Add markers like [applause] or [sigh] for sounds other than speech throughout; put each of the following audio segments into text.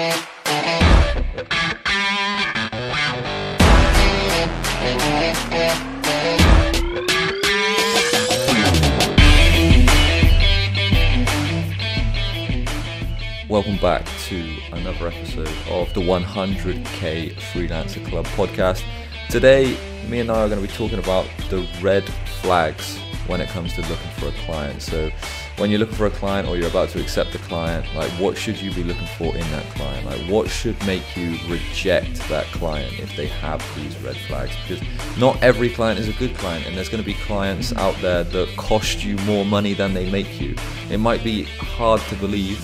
Welcome back to another episode of the 100k Freelancer Club podcast. Today, me and I are going to be talking about the red flags when it comes to looking for a client. So, when you're looking for a client or you're about to accept a client, like what should you be looking for in that client? Like what should make you reject that client if they have these red flags? Because not every client is a good client, and there's going to be clients out there that cost you more money than they make you. It might be hard to believe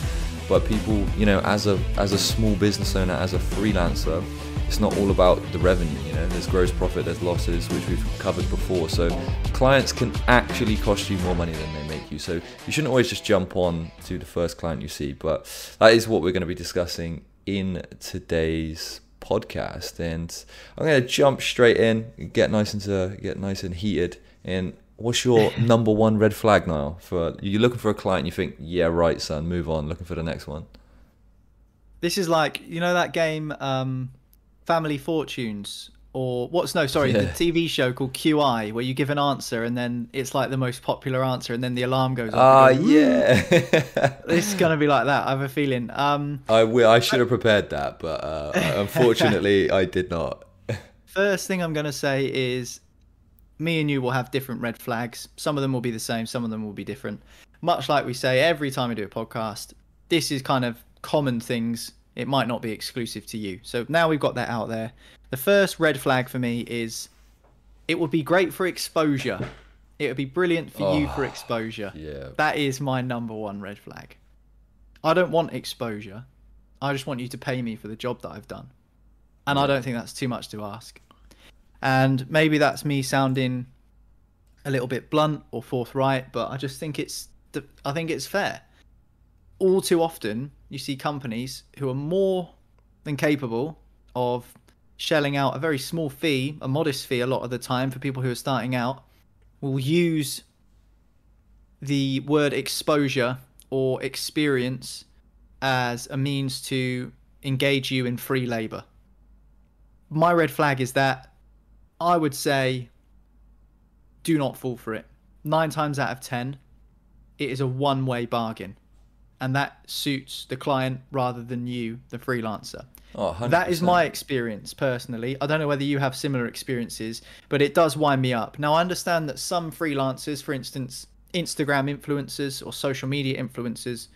but people you know as a as a small business owner as a freelancer it's not all about the revenue you know there's gross profit there's losses which we've covered before so clients can actually cost you more money than they you. So you shouldn't always just jump on to the first client you see but that is what we're going to be discussing in today's podcast. And i'm going to jump straight in get nice and get nice and heated. And what's your [laughs] number one red flag now for you're looking for a client you think yeah right son move on looking for the next one. This is like you know that game um, family fortunes or what's no sorry yeah. the tv show called qi where you give an answer and then it's like the most popular answer and then the alarm goes off ah uh, yeah [laughs] it's gonna be like that i have a feeling um i will i should have prepared that but uh, [laughs] unfortunately i did not [laughs] first thing i'm gonna say is me and you will have different red flags. Some of them will be the same, some of them will be different. Much like we say every time we do a podcast, this is kind of common things. It might not be exclusive to you. So now we've got that out there. The first red flag for me is it would be great for exposure. It would be brilliant for oh, you for oh, exposure. Yeah. That is my number one red flag. I don't want exposure. I just want you to pay me for the job that I've done. And yeah. I don't think that's too much to ask. And maybe that's me sounding a little bit blunt or forthright, but I just think it's I think it's fair. All too often, you see companies who are more than capable of shelling out a very small fee, a modest fee a lot of the time for people who are starting out, will use the word exposure or experience as a means to engage you in free labor. My red flag is that I would say do not fall for it. Nine times out of ten, it is a one way bargain. And that suits the client rather than you, the freelancer. Oh, that is my experience personally. I don't know whether you have similar experiences, but it does wind me up. Now, I understand that some freelancers, for instance, Instagram influencers or social media influencers,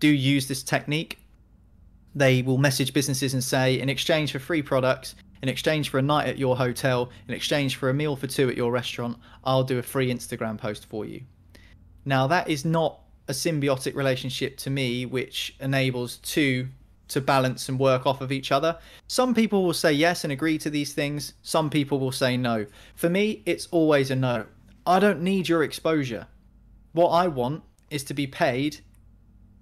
do use this technique. They will message businesses and say, in exchange for free products, in exchange for a night at your hotel, in exchange for a meal for two at your restaurant, I'll do a free Instagram post for you. Now, that is not a symbiotic relationship to me, which enables two to balance and work off of each other. Some people will say yes and agree to these things, some people will say no. For me, it's always a no. I don't need your exposure. What I want is to be paid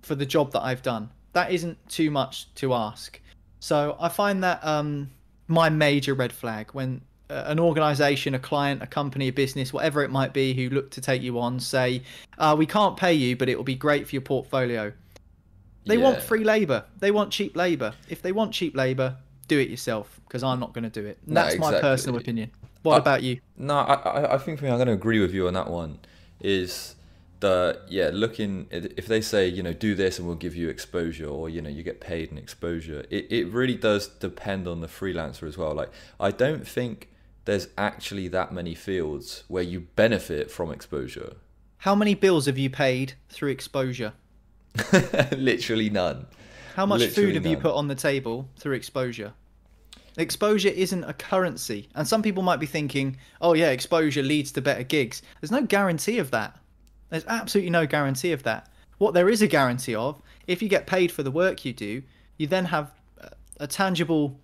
for the job that I've done. That isn't too much to ask. So I find that um, my major red flag when an organization, a client, a company, a business, whatever it might be, who look to take you on, say, uh, "We can't pay you, but it will be great for your portfolio." They yeah. want free labor. They want cheap labor. If they want cheap labor, do it yourself because I'm not going to do it. No, That's exactly. my personal opinion. What I, about you? No, I, I think for me, I'm going to agree with you on that one. Is the yeah looking if they say you know do this and we'll give you exposure or you know you get paid in exposure it, it really does depend on the freelancer as well like i don't think there's actually that many fields where you benefit from exposure. How many bills have you paid through exposure? [laughs] Literally none. How much literally food have none. you put on the table through exposure? Exposure isn't a currency and some people might be thinking oh yeah exposure leads to better gigs. There's no guarantee of that. There's absolutely no guarantee of that. What there is a guarantee of, if you get paid for the work you do, you then have a tangible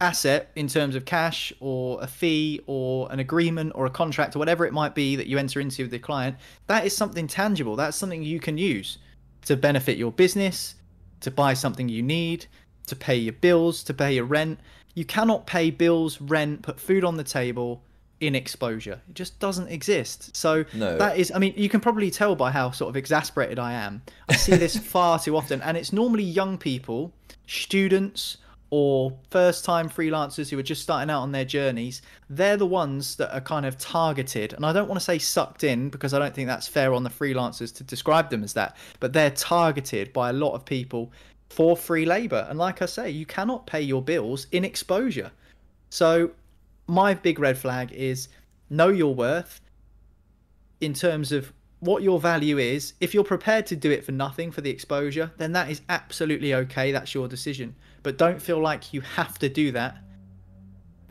asset in terms of cash or a fee or an agreement or a contract or whatever it might be that you enter into with the client. That is something tangible. That's something you can use to benefit your business, to buy something you need, to pay your bills, to pay your rent. You cannot pay bills, rent, put food on the table in exposure. It just doesn't exist. So No. that is, I mean, you can probably tell by how sort of exasperated I am. I see this [laughs] far too often, and it's normally young people, students, or first time freelancers who are just starting out on their journeys. They're the ones that are kind of targeted. And I don't want to say sucked in because I don't think that's fair on the freelancers to describe them as that, but they're targeted by a lot of people for free labor. And like I say, you cannot pay your bills in exposure. So my big red flag is know your worth in terms of what your value is. If you're prepared to do it for nothing for the exposure, then that is absolutely okay. That's your decision. But don't feel like you have to do that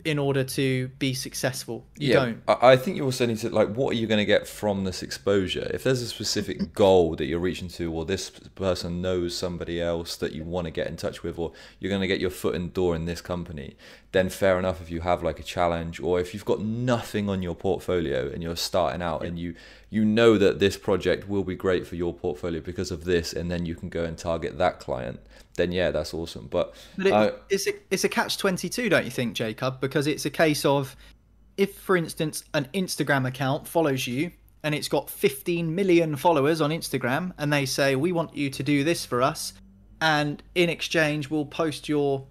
in order to be successful. You don't. I I think you also need to like, what are you going to get from this exposure? If there's a specific [laughs] goal that you're reaching to, or this person knows somebody else that you want to get in touch with, or you're going to get your foot in the door in this company, then fair enough. If you have like a challenge, or if you've got nothing on your portfolio and you're starting out, and you you know that this project will be great for your portfolio because of this, and then you can go and target that client. Then yeah, that's awesome. But, But it, I- it's a it's a catch twenty two, don't you think, Jacob? Because it's a case of if, for instance, an Instagram account follows you and it's got fifteen million followers on Instagram, and they say we want you to do this for us, and in exchange we'll post your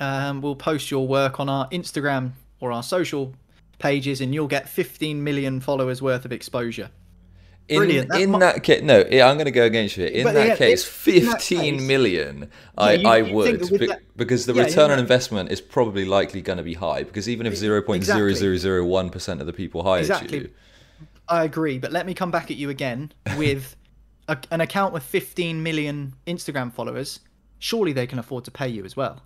um, we'll post your work on our Instagram or our social pages, and you'll get fifteen million followers worth of exposure. In, Brilliant. That in mu- that case, no, I'm going to go against you. In But that yeah, case, in that fifteen case- million, I, you- I would, be- that- because the Yeah, return on investment is probably likely going to be high. Because even if zero point zero zero zero one percent of the people hired Exactly. you, I agree, but let me come back at you again with a, an account with 15 million Instagram followers. Surely they can afford to pay you as well.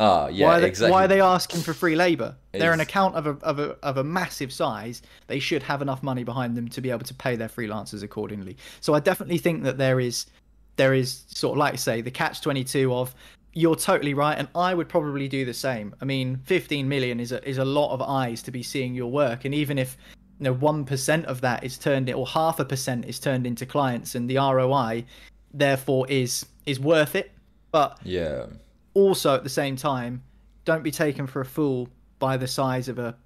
Ah, yeah, why, are they, exactly. why are they asking for free labor? They're an account of a, of, a, of a massive size. They should have enough money behind them to be able to pay their freelancers accordingly. So I definitely think that there is there is sort of like I say the catch 22 of you're totally right and I would probably do the same. I mean 15 million is a, is a lot of eyes to be seeing your work and even if you know 1% of that is turned it or half a percent is turned into clients and the ROI therefore is is worth it. But Yeah, also at the same time, don't be taken for a fool by the size of a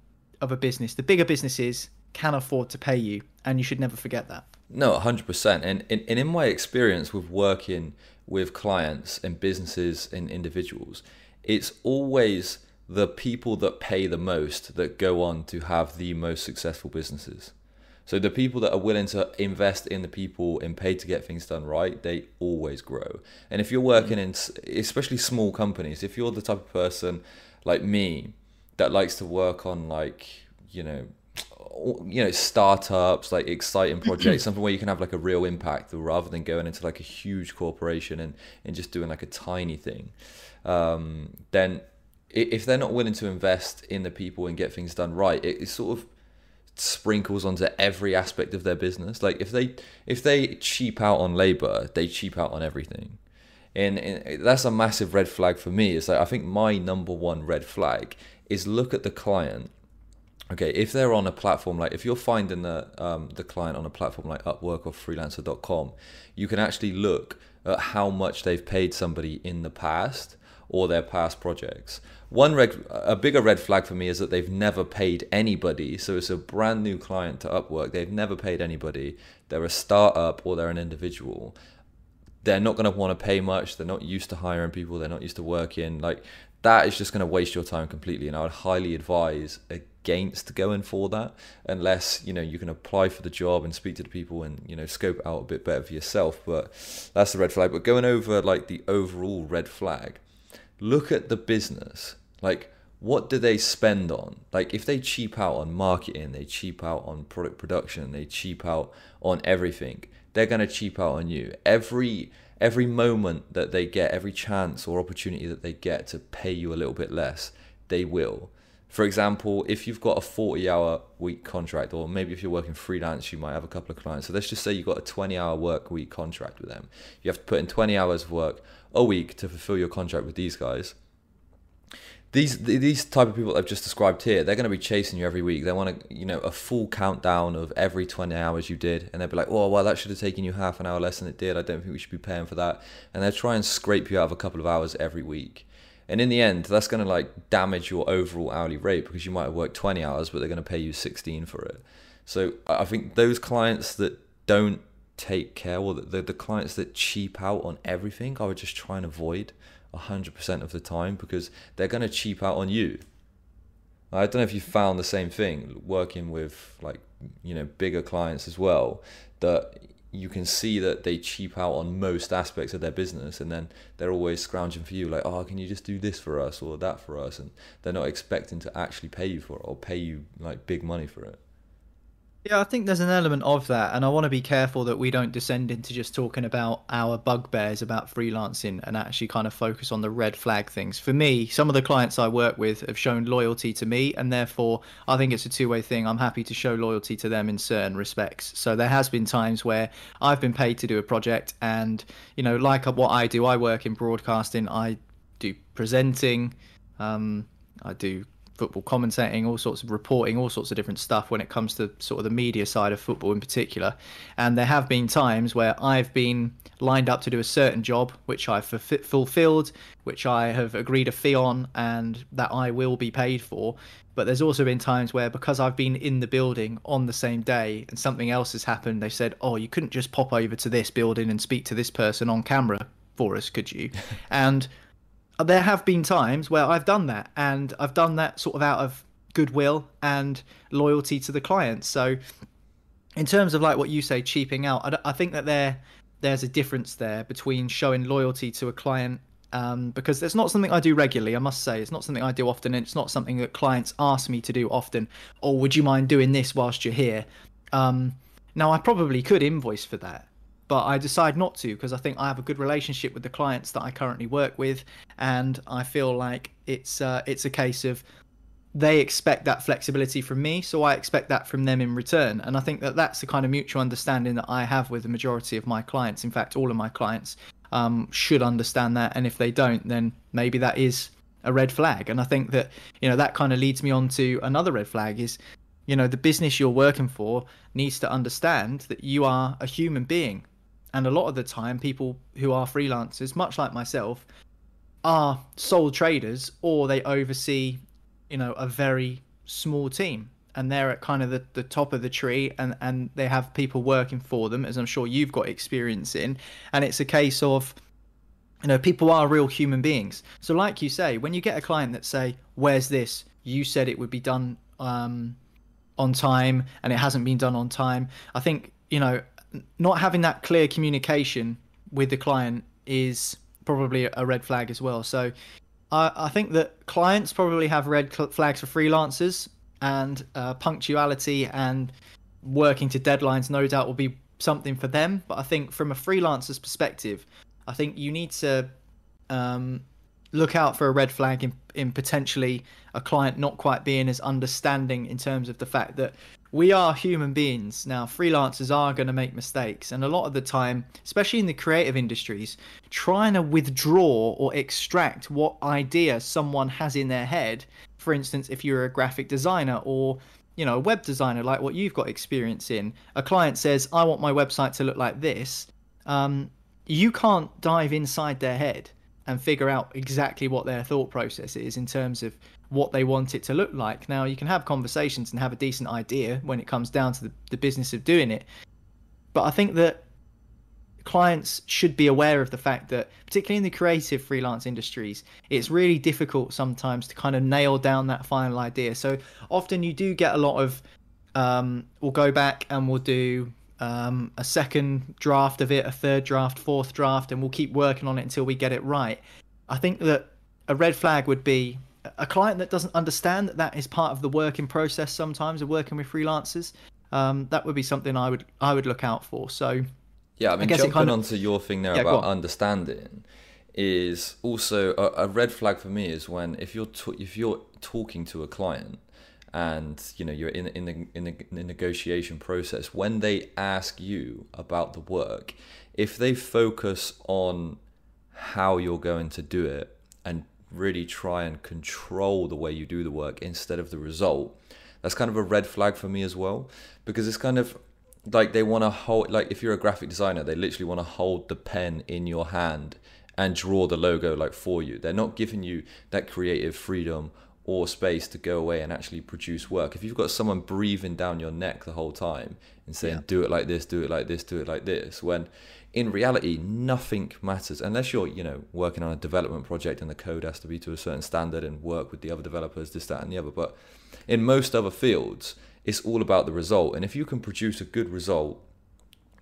of a business. The bigger businesses can afford to pay you, and you should never forget that. No, hundred percent. And, and and in my experience with working with clients and businesses and individuals, it's always the people that pay the most that go on to have the most successful businesses. So the people that are willing to invest in the people and pay to get things done right, they always grow. And if you're working in, especially small companies, if you're the type of person like me that likes to work on like you know you know startups like exciting [clears throat] projects something where you can have like a real impact rather than going into like a huge corporation and and just doing like a tiny thing um then if they're not willing to invest in the people and get things done right it, it sort of sprinkles onto every aspect of their business. Like if they if they cheap out on labor they cheap out on everything. And, and that's a massive red flag for me. It's like i think my number one red flag is look at the client. Okay if they're on a platform like if you're finding the um, the client on a platform like upwork or freelancer.com you can actually look at how much they've paid somebody in the past or their past projects one red a bigger red flag for me is that they've never paid anybody so it's a brand new client to upwork they've never paid anybody they're a startup or they're an individual they're not going to want to pay much. They're not used to hiring people. They're not used to working. Like that is just going to waste your time completely. And I would highly advise against going for that unless you know you can apply for the job and speak to the people and you know scope out a bit better for yourself. But that's the red flag. But going over like the overall red flag, look at the business. Like what do they spend on? Like if they cheap out on marketing, they cheap out on product production, they cheap out on everything. They're going to cheap out on you. Every every moment that they get, every chance or opportunity that they get to pay you a little bit less, they will. For example, if you've got a 40 hour week contract, or maybe if you're working freelance, you might have a couple of clients. So let's just say you've got a 20 hour work week contract with them. You have to put in 20 hours of work a week to fulfill your contract with these guys these these type of people I've just described here, they're going to be chasing you every week. They want to, you know, a full countdown of every 20 hours you did, and they'll be like, "Oh, well, that should have taken you half an hour less than it did. I don't think we should be paying for that." And they'll try and scrape you out of a couple of hours every week. And in the end, that's going to like damage your overall hourly rate because you might have worked 20 hours, but they're going to pay you 16 for it. So I think those clients that don't take care, or the, the clients that cheap out on everything, I would just try and avoid 100% of the time because they're going to cheap out on you. I don't know if you found the same thing working with like you know bigger clients as well that you can see that they cheap out on most aspects of their business and then they're always scrounging for you like oh can you just do this for us or that for us and they're not expecting to actually pay you for it or pay you like big money for it yeah, I think there's an element of that, and I want to be careful that we don't descend into just talking about our bugbears about freelancing and actually kind of focus on the red flag things. For me, some of the clients I work with have shown loyalty to me, and therefore I think it's a two way thing. I'm happy to show loyalty to them in certain respects. So there has been times where I've been paid to do a project, and you know, like what I do, I work in broadcasting, I do presenting, um, I do football commentating, all sorts of reporting, all sorts of different stuff when it comes to sort of the media side of football in particular. And there have been times where I've been lined up to do a certain job, which I've fulfilled, which I have agreed a fee on, and that I will be paid for. But there's also been times where, because I've been in the building on the same day and something else has happened, they said, Oh, you couldn't just pop over to this building and speak to this person on camera for us, could you? [laughs] and there have been times where I've done that, and I've done that sort of out of goodwill and loyalty to the client. So, in terms of like what you say, cheaping out, I, I think that there there's a difference there between showing loyalty to a client um, because it's not something I do regularly. I must say, it's not something I do often, and it's not something that clients ask me to do often. Or oh, would you mind doing this whilst you're here? Um, now, I probably could invoice for that, but I decide not to because I think I have a good relationship with the clients that I currently work with, and I feel like it's uh, it's a case of they expect that flexibility from me, so I expect that from them in return. And I think that that's the kind of mutual understanding that I have with the majority of my clients. In fact, all of my clients um, should understand that, and if they don't, then maybe that is a red flag. And I think that you know that kind of leads me on to another red flag is you know the business you're working for needs to understand that you are a human being and a lot of the time, people who are freelancers, much like myself, are sole traders or they oversee, you know, a very small team and they're at kind of the, the top of the tree and, and they have people working for them, as I'm sure you've got experience in. And it's a case of, you know, people are real human beings. So, like you say, when you get a client that say, "Where's this? You said it would be done um, on time, and it hasn't been done on time." I think you know not having that clear communication with the client is probably a red flag as well. So I, I think that clients probably have red flags for freelancers, and uh, punctuality and working to deadlines no doubt will be something for them. But I think from a freelancer's perspective, I think you need to um, look out for a red flag in, in potentially a client not quite being as understanding in terms of the fact that we are human beings. Now, freelancers are going to make mistakes. And a lot of the time, especially in the creative industries, trying to withdraw or extract what idea someone has in their head, for instance, if you're a graphic designer or you know, a web designer like what you've got experience in, a client says, I want my website to look like this. Um, you can't dive inside their head and figure out exactly what their thought process is in terms of what they want it to look like. Now, you can have conversations and have a decent idea when it comes down to the, the business of doing it. But I think that clients should be aware of the fact that, particularly in the creative freelance industries, it's really difficult sometimes to kind of nail down that final idea. So often you do get a lot of, um, we'll go back and we'll do um, a second draft of it, a third draft, fourth draft, and we'll keep working on it until we get it right. I think that a red flag would be a client that doesn't understand that that is part of the working process sometimes of working with freelancers um, that would be something i would i would look out for. So yeah i mean I jumping kind of, onto your thing there yeah, about understanding is also a, a, red flag for me is when if you're to, if you're talking to a client and you know you're in in the, in the in the negotiation process when they ask you about the work if they focus on how you're going to do it and really try and control the way you do the work instead of the result, that's kind of a red flag for me as well. Because it's kind of like they want to hold, like if you're a graphic designer, they literally want to hold the pen in your hand and draw the logo like for you. They're not giving you that creative freedom or space to go away and actually produce work. If you've got someone breathing down your neck the whole time and saying, yeah. do it like this, do it like this, do it like this, when in reality, nothing matters unless you're, you know, working on a development project and the code has to be to a certain standard and work with the other developers, this, that, and the other. But in most other fields, it's all about the result. And if you can produce a good result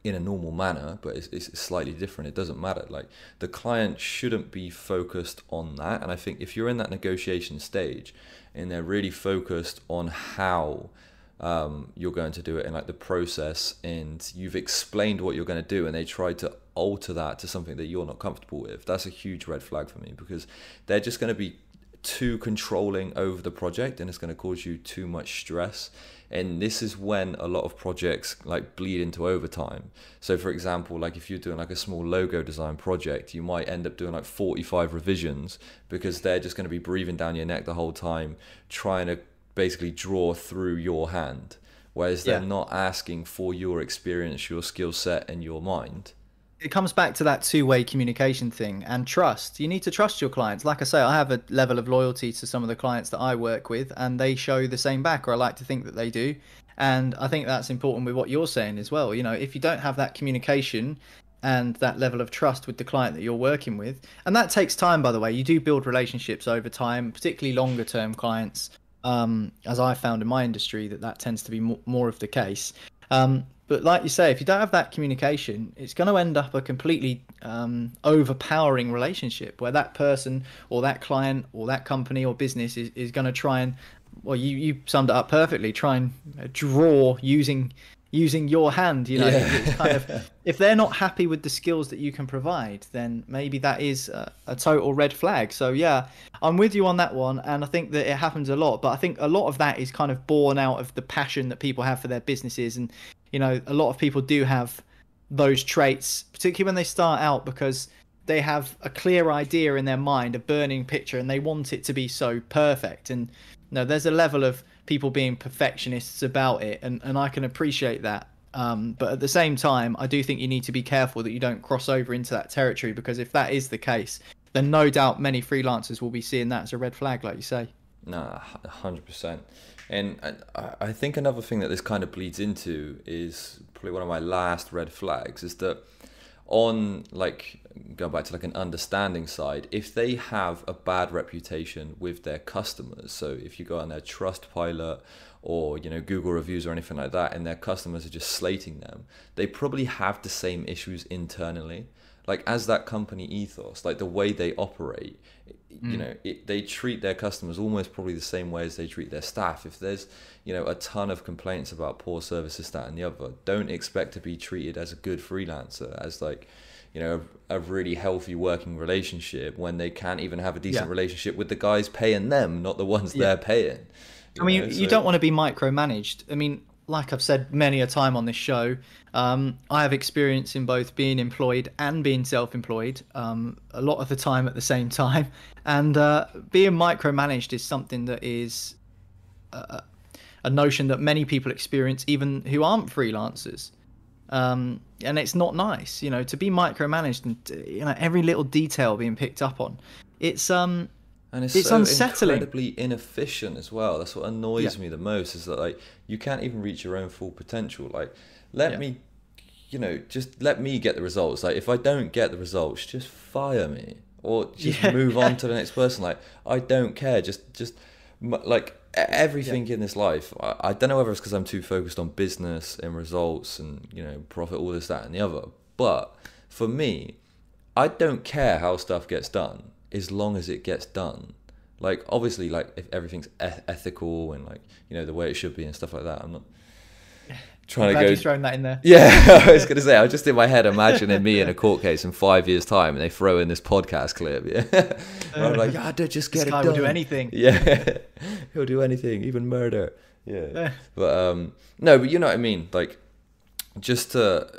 in a normal manner, but it's, it's slightly different. It doesn't matter. Like the client shouldn't be focused on that. And I think if you're in that negotiation stage and they're really focused on how um, you're going to do it and like the process, and you've explained what you're going to do, and they try to alter that to something that you're not comfortable with, that's a huge red flag for me because they're just going to be too controlling over the project and it's going to cause you too much stress and this is when a lot of projects like bleed into overtime. So for example like if you're doing like a small logo design project you might end up doing like 45 revisions because they're just going to be breathing down your neck the whole time trying to basically draw through your hand. Whereas they're not asking for your experience your skill set and your mind it comes back to that two-way communication thing and trust. You need to trust your clients. Like I say, I have a level of loyalty to some of the clients that I work with, and they show the same back, or I like to think that they do. And I think that's important with what you're saying as well. You know, if you don't have that communication and that level of trust with the client that you're working with, and that takes time, by the way. You do build relationships over time, particularly longer-term clients. Um, as I found in my industry, that that tends to be more of the case. Um, but like you say, if you don't have that communication, it's going to end up a completely um, overpowering relationship where that person or that client or that company or business is, is going to try and, well, you, you summed it up perfectly, try and draw using using your hand you know yeah. kind of [laughs] if they're not happy with the skills that you can provide then maybe that is a, a, total red flag so yeah i'm with you on that one and i think that it happens a lot but i think a lot of that is kind of born out of the passion that people have for their businesses and you know a lot of people do have those traits particularly when they start out because they have a clear idea in their mind a burning picture and they want it to be so perfect and know, there's a level of people being perfectionists about it, and, and I can appreciate that. Um, but at the same time, I do think you need to be careful that you don't cross over into that territory because if that is the case, then no doubt many freelancers will be seeing that as a red flag, like you say. Nah, hundred percent. And I think another thing that this kind of bleeds into is probably one of my last red flags is that on like going back to like an understanding side, if they have a bad reputation with their customers, so if you go on their Trustpilot or you know Google reviews or anything like that, and their customers are just slating them, they probably have the same issues internally. Like as that company ethos, like the way they operate. You hmm. know, it, they treat their customers almost probably the same way as they treat their staff. If there's you know a ton of complaints about poor services, that and the other, don't expect to be treated as a good freelancer, as like you know a, a, really healthy working relationship when they can't even have a decent yeah. relationship with the guys paying them not the ones yeah. they're paying i mean know? you so... don't want to be micromanaged i mean like i've said many a time on this show um, i have experience in both being employed and being self-employed um, a lot of the time at the same time and uh, being micromanaged is something that is a, a notion that many people experience even who aren't freelancers um, and it's not nice, you know, to be micromanaged and you know every little detail being picked up on. It's um, and it's, it's so unsettling. incredibly inefficient as well. That's what annoys yeah. me the most is that like you can't even reach your own full potential. Like, let yeah. me, you know, just let me get the results. Like, if I don't get the results, just fire me or just yeah. move on to the [laughs] next person. Like, I don't care. Just, just like everything in this life I, I, don't know whether it's because i'm too focused on business and results and you know profit all this that and the other but for me i don't care how stuff gets done as long as it gets done like obviously like if everything's eth- ethical and like you know the way it should be and stuff like that i'm not [laughs] trying I'm to go. Throwing that in there. Yeah, [laughs] I was [laughs] going to say. I was just in my head imagining me in a court case in five years' time, and they throw in this podcast clip. Yeah, I'm like, yeah, dude, just get this it done. will do anything. Yeah, he'll do anything, even murder. Yeah, but um, no, but you know what I mean. Like, just to,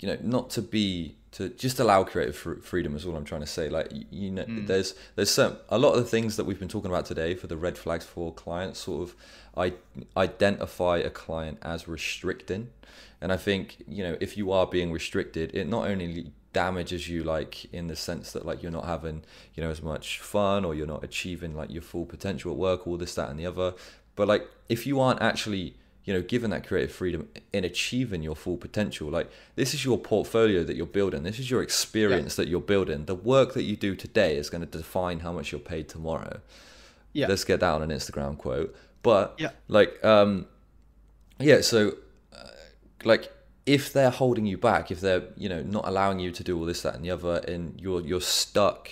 you know, not to be to just allow creative freedom is all I'm trying to say. Like you know, mm. there's there's some a lot of the things that we've been talking about today for the red flags for clients sort of I identify a client as restricting, and I think you know if you are being restricted, it not only damages you like in the sense that like you're not having you know as much fun or you're not achieving like your full potential at work all this that and the other but like if you aren't actually you know given that creative freedom in achieving your full potential. Like this is your portfolio that you're building. This is your experience yeah. that you're building. The work that you do today is going to define how much you're paid tomorrow. Yeah. Let's get that on an instagram quote. But yeah. like um yeah so uh, like if they're holding you back, if they're you know not allowing you to do all this, that, and the other, and you're you're stuck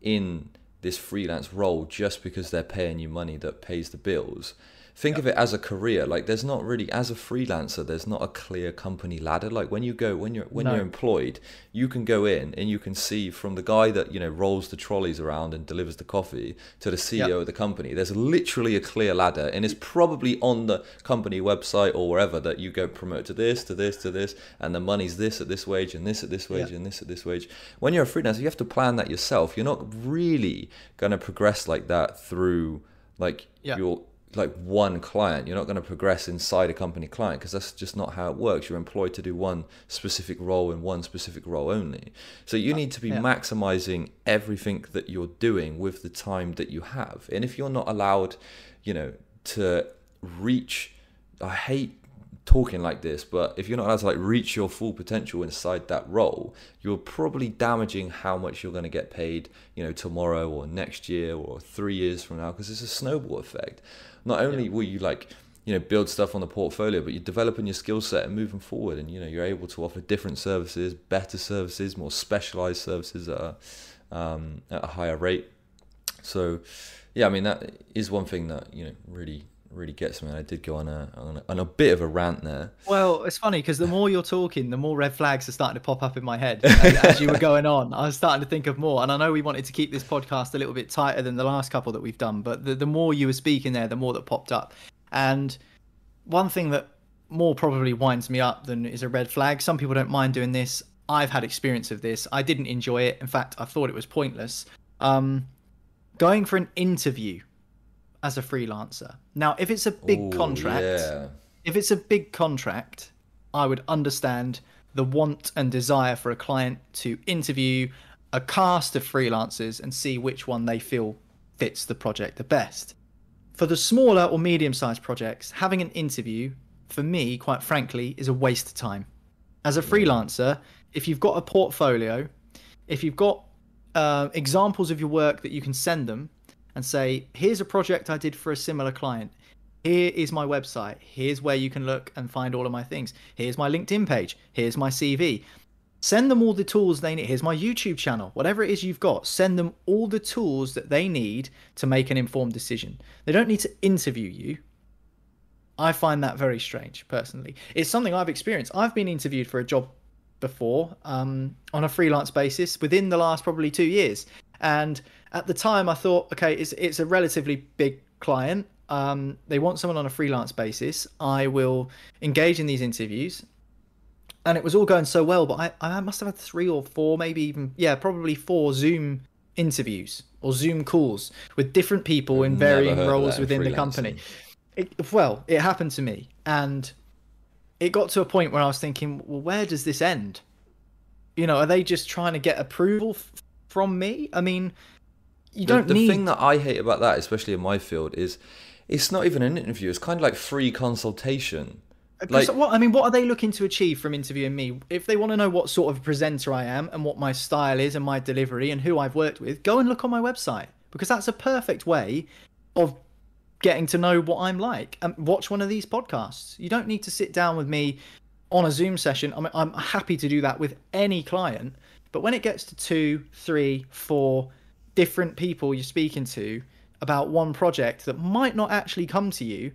in this freelance role just because they're paying you money that pays the bills, think of it as a career like there's not really as a freelancer there's not a clear company ladder. Like when you go when you're when no. you're employed you can go in and you can see from the guy that you know rolls the trolleys around and delivers the coffee to the CEO of the company there's literally a clear ladder and it's probably on the company website or wherever that you go promote to this to this to this and the money's this at this wage and this at this wage and this at this wage. When you're a freelancer you have to plan that yourself. You're not really going to progress like that through like your like one client. You're not going to progress inside a company client because that's just not how it works. You're employed to do one specific role and one specific role only. So you need to be yeah. maximizing everything that you're doing with the time that you have. And if you're not allowed, you know, to reach, I hate talking like this, but if you're not allowed to like reach your full potential inside that role, you're probably damaging how much you're going to get paid, you know, tomorrow or next year or three years from now because it's a snowball effect not only yeah. will you like you know build stuff on the portfolio but you're developing your skill set and moving forward and you know you're able to offer different services better services more specialized services at a, um, at a higher rate so yeah i mean that is one thing that you know really really gets me. I did go on a, on a, on a bit of a rant there. Well, it's funny because the more you're talking, the more red flags are starting to pop up in my head [laughs] as, as, you were going on. I was starting to think of more, and I know we wanted to keep this podcast a little bit tighter than the last couple that we've done, but the, the more you were speaking there, the more that popped up. And one thing that more probably winds me up than is a red flag. Some people don't mind doing this. I've had experience of this. I didn't enjoy it. In fact, I thought it was pointless. Um, going for an interview as a freelancer. Now, if it's a big Ooh, contract, yeah. if it's a big contract, I would understand the want and desire for a client to interview a cast of freelancers and see which one they feel fits the project the best. For the smaller or medium sized projects, having an interview, for me, quite frankly, is a waste of time. As a freelancer, if you've got a portfolio, if you've got uh, examples of your work that you can send them, and say, here's a project I did for a similar client. Here is my website. Here's where you can look and find all of my things. Here's my LinkedIn page. Here's my CV. Send them all the tools they need. Here's my YouTube channel. Whatever it is you've got, send them all the tools that they need to make an informed decision. They don't need to interview you. I find that very strange, personally. It's something I've experienced. I've been interviewed for a job before um, on a freelance basis within the last probably two years. And at the time, I thought, okay, it's it's a relatively big client. Um, they want someone on a freelance basis. I will engage in these interviews, and it was all going so well. But I, I must have had three or four, maybe even yeah, probably four Zoom interviews or Zoom calls with different people in varying roles within the company. It, well, it happened to me, and it got to a point where I was thinking, well, where does this end? You know, are they just trying to get approval from me. I mean, you don't the, the need. thing that I hate about that, especially in my field, is it's not even an interview. It's kind of like free consultation. Uh, like, what I mean, what are they looking to achieve from interviewing me? If they want to know what sort of presenter I am and what my style is and my delivery and who I've worked with, go and look on my website because that's a perfect way of getting to know what I'm like and watch one of these podcasts. You don't need to sit down with me on a Zoom session. I'm, I'm happy to do that with any client but when it gets to two, three, four different people you're speaking to about one project that might not actually come to you,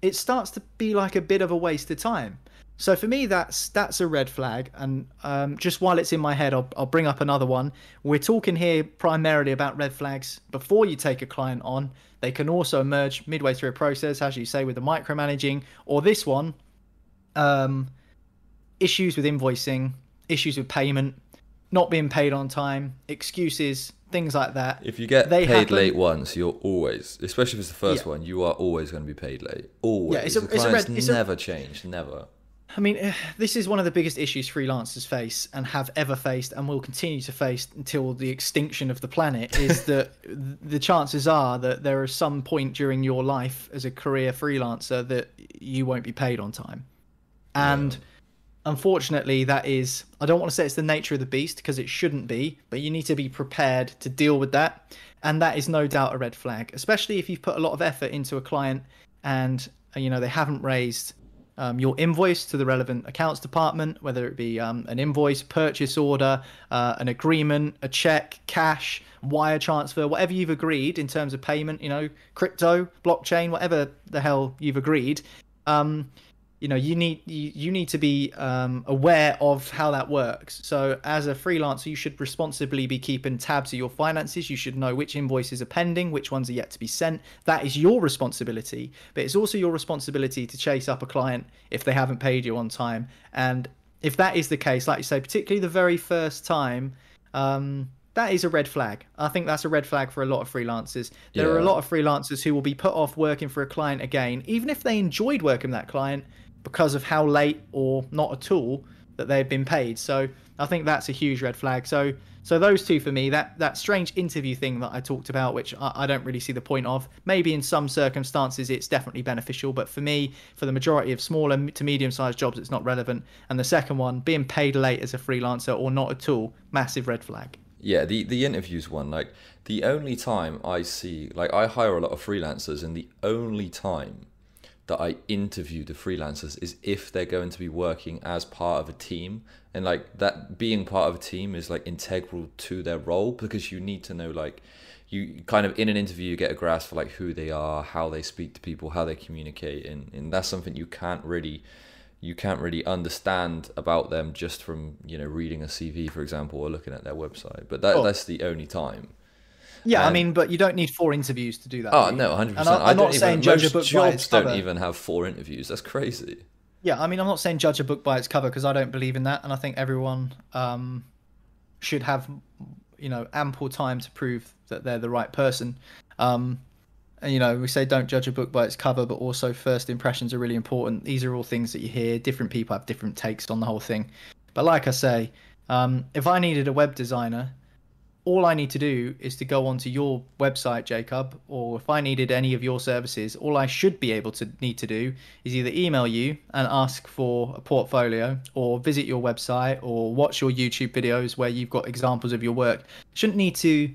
it starts to be like a bit of a waste of time. So for me, that's that's a red flag. And um, just while it's in my head, I'll, I'll bring up another one. We're talking here primarily about red flags before you take a client on. They can also emerge midway through a process, as you say, with the micromanaging, or this one, um, issues with invoicing, issues with payment, not being paid on time, excuses, things like that. If you get paid happen. late once, you're always, especially if it's the first yeah. one, you are always going to be paid late. Always. Yeah, it's a, the it's a red, it's never a, change, never. I mean, eh, this is one of the biggest issues freelancers face and have ever faced and will continue to face until the extinction of the planet [laughs] is that the chances are that there is some point during your life as a career freelancer that you won't be paid on time. And yeah. Unfortunately, that is, I don't want to say it's the nature of the beast because it shouldn't be, but you need to be prepared to deal with that. And that is no doubt a red flag, especially if you've put a lot of effort into a client and, you know, they haven't raised um, your invoice to the relevant accounts department, whether it be um, an invoice, purchase order, uh, an agreement, a check, cash, wire transfer, whatever you've agreed in terms of payment, you know, crypto, blockchain, whatever the hell you've agreed. Um, you know you need you, you need to be um, aware of how that works so as a freelancer you should responsibly be keeping tabs of your finances you should know which invoices are pending which ones are yet to be sent that is your responsibility but it's also your responsibility to chase up a client if they haven't paid you on time and if that is the case like you say particularly the very first time um, that is a red flag. I think that's a red flag for a lot of freelancers. There yeah. are a lot of freelancers who will be put off working for a client again, even if they enjoyed working with that client, because of how late or not at all that they've been paid. So I think that's a huge red flag. So so those two for me, that that strange interview thing that I talked about, which I, I, don't really see the point of. Maybe in some circumstances it's definitely beneficial, but for me, for the majority of smaller to medium-sized jobs, it's not relevant. And the second one, being paid late as a freelancer or not at all, massive red flag. Yeah, the the interviews one, like the only time I see, like I hire a lot of freelancers, and the only time that I interview the freelancers is if they're going to be working as part of a team. And like that being part of a team is like integral to their role because you need to know like you kind of in an interview you get a grasp for like who they are how they speak to people how they communicate. And, and that's something you can't really you can't really understand about them just from you know reading a cv for example or looking at their website. But that, oh. that's the only time yeah, um, I mean, but you don't need four interviews to do that. Oh no, hundred percent. I'm not saying even, judge a book by its cover. don't even have four interviews. That's crazy. Yeah, I mean, I'm not saying judge a book by its cover because I don't believe in that, and I think everyone um, should have, you know, ample time to prove that they're the right person. Um, and you know, we say don't judge a book by its cover, but also first impressions are really important. These are all things that you hear. Different people have different takes on the whole thing. But like I say, um, if I needed a web designer all I need to do is to go onto your website, Jacob, or if I needed any of your services, all I should be able to need to do is either email you and ask for a portfolio, or visit your website, or watch your YouTube videos where you've got examples of your work. Shouldn't need to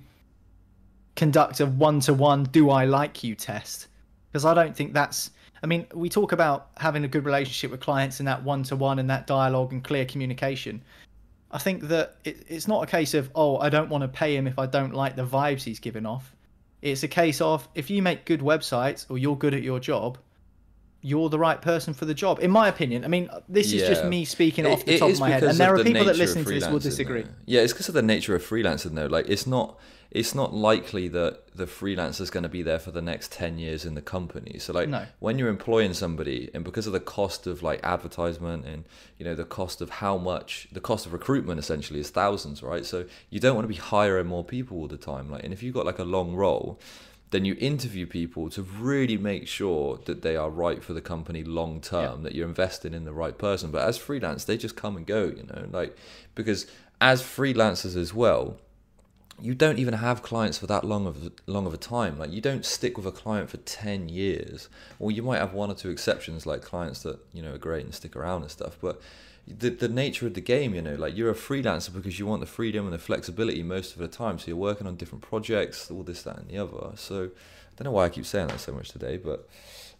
conduct a one-to-one "Do I like you?" test because I don't think that's. I mean, we talk about having a good relationship with clients and that one-to-one and that dialogue and clear communication. I think that it, it's not a case of oh I don't want to pay him if I don't like the vibes he's giving off. It's a case of if you make good websites or you're good at your job, you're the right person for the job. In my opinion, I mean this is yeah. just me speaking it, off the top of my head, and there are the people that listen to this will disagree. Yeah, it's because of the nature of freelancing though. Like it's not it's not likely that the freelancer is going to be there for the next 10 years in the company so like no. when you're employing somebody and because of the cost of like advertisement and you know the cost of how much the cost of recruitment essentially is thousands right so you don't want to be hiring more people all the time like and if you've got like a long role then you interview people to really make sure that they are right for the company long term that you're investing in the right person. But as freelance they just come and go you know like because as freelancers as well you don't even have clients for that long of long of a time. Like you don't stick with a client for ten years, or you might have one or two exceptions, like clients that you know are great and stick around and stuff. But the the nature of the game, you know, like you're a freelancer because you want the freedom and the flexibility most of the time. So you're working on different projects, all this, that, and the other. So I don't know why I keep saying that so much today, but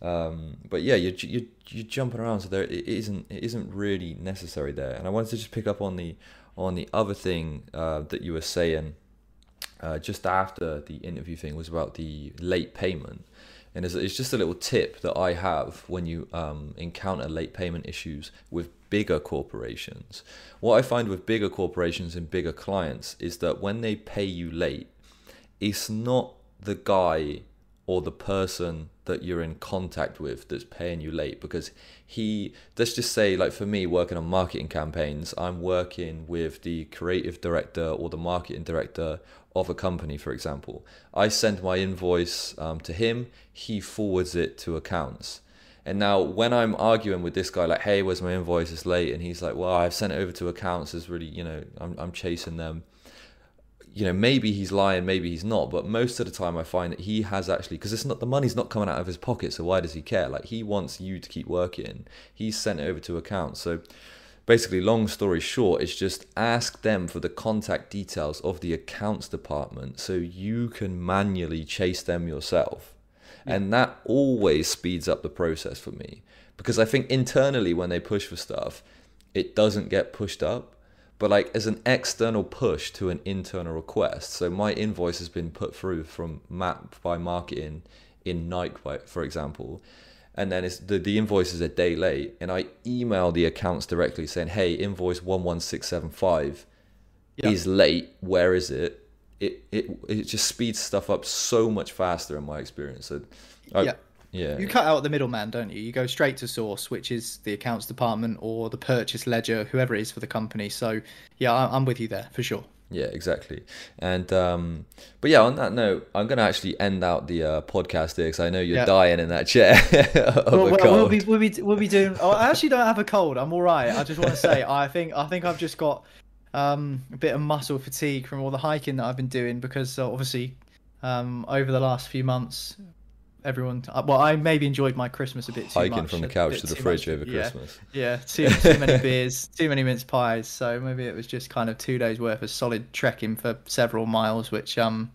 um, but yeah, you're, you're you're jumping around. So there it isn't it isn't really necessary there. And I wanted to just pick up on the on the other thing uh, that you were saying uh, just after the interview thing was about the late payment. And it's, it's just a little tip that I have when you um, encounter late payment issues with bigger corporations. What I find with bigger corporations and bigger clients is that when they pay you late, it's not the guy or the person that you're in contact with that's paying you late because he let's just say like for me working on marketing campaigns i'm working with the creative director or the marketing director of a company, for example. I send my invoice um, to him, he forwards it to accounts. And now when I'm arguing with this guy, like, hey, where's my invoice? It's late, and he's like, well, I've sent it over to accounts. It's really, you know, I'm I'm chasing them. You know, maybe he's lying, maybe he's not, but most of the time I find that he has actually because it's not the money's not coming out of his pocket, so why does he care? Like he wants you to keep working. He's sent it over to accounts, so basically long story short is just ask them for the contact details of the accounts department so you can manually chase them yourself. And that always speeds up the process for me. Because I think internally when they push for stuff, it doesn't get pushed up. But like as an external push to an internal request, so my invoice has been put through from Map by marketing in Nike, for example, and then it's the, the invoice is a day late, and I email the accounts directly saying, "Hey, invoice one one six seven five is late. Where is it?" it it it just speeds stuff up so much faster in my experience. So, I, yeah. Yeah. You cut out the middleman, don't you? You go straight to source, which is the accounts department or the purchase ledger, whoever it is for the company. So, yeah, I'm with you there for sure. Yeah, exactly. And um, but yeah, on that note, I'm gonna actually end out the uh, podcast here because I know you're dying in that chair. [laughs] well, well, we'll be we'll be we'll be doing. Oh, I actually don't have a cold. I'm all right. I just want to say, [laughs] I think I think I've just got um, a bit of muscle fatigue from all the hiking that I've been doing because uh, obviously um, over the last few months, everyone. Well, I maybe enjoyed my Christmas a bit too hiking much. from the couch to the fridge much, over Christmas. Yeah, too, too many [laughs] beers, too many mince pies. So maybe it was just kind of two days worth of solid trekking for several miles, which um,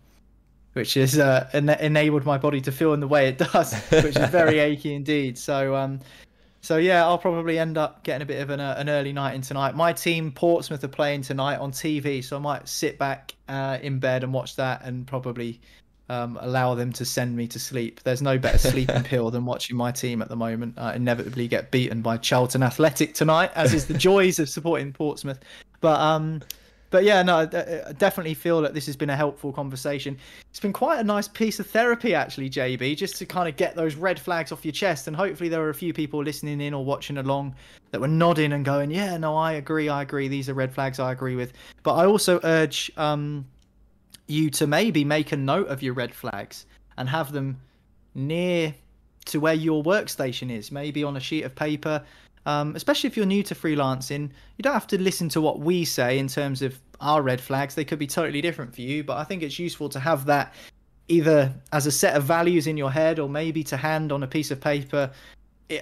which is uh, en- enabled my body to feel in the way it does, [laughs] which is very achy indeed. So um, so yeah, I'll probably end up getting a bit of an, uh, an early night in tonight. My team, Portsmouth, are playing tonight on TV, so I might sit back uh, in bed and watch that, and probably um, allow them to send me to sleep. There's no better [laughs] sleeping pill than watching my team at the moment uh, inevitably get beaten by Charlton Athletic tonight, as is the [laughs] joys of supporting Portsmouth. But um, but yeah, no, I definitely feel that this has been a helpful conversation. It's been quite a nice piece of therapy, actually, JB, just to kind of get those red flags off your chest. And hopefully, there are a few people listening in or watching along that were nodding and going, "Yeah, no, I agree, I agree. These are red flags I agree with." But I also urge um, you to maybe make a note of your red flags and have them near to where your workstation is, maybe on a sheet of paper um, especially if you're new to freelancing, you don't have to listen to what we say in terms of our red flags. They could be totally different for you, but I think it's useful to have that either as a set of values in your head or maybe to hand on a piece of paper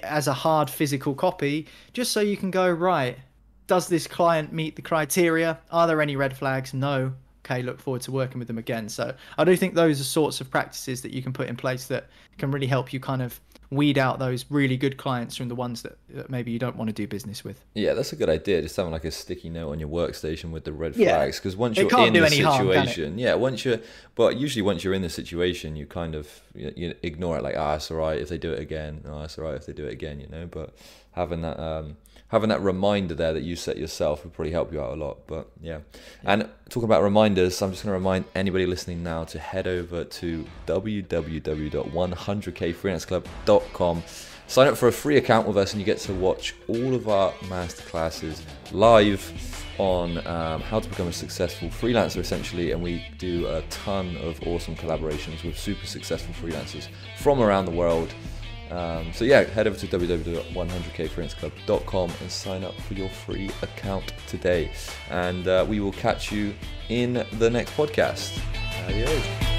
as a hard physical copy, just so you can go, right, does this client meet the criteria? Are there any red flags? No. Okay, look forward to working with them again. So I do think those are sorts of practices that you can put in place that can really help you kind of weed out those really good clients from the ones that, that maybe you don't want to do business with. Yeah, that's a good idea. Just having like a sticky note on your workstation with the red flags, because once you're in the situation, harm, yeah, once you're, but usually once you're in the situation, you kind of you, you ignore it, like ah, it's alright if they do it again, oh, it's alright if they do it again, you know. But having that um, having that reminder there that you set yourself would probably help you out a lot. But yeah, and talking about reminders, I'm just going to remind anybody listening now to head over to www.100kfreelanceclub.com. Sign up for a free account with us, and you get to watch all of our masterclasses live on um, how to become a successful freelancer essentially and we do a ton of awesome collaborations with super successful freelancers from around the world um, so yeah, head over to www.100kfreelanceclub.com and sign up for your free account today. And uh, we will catch you in the next podcast. Adios.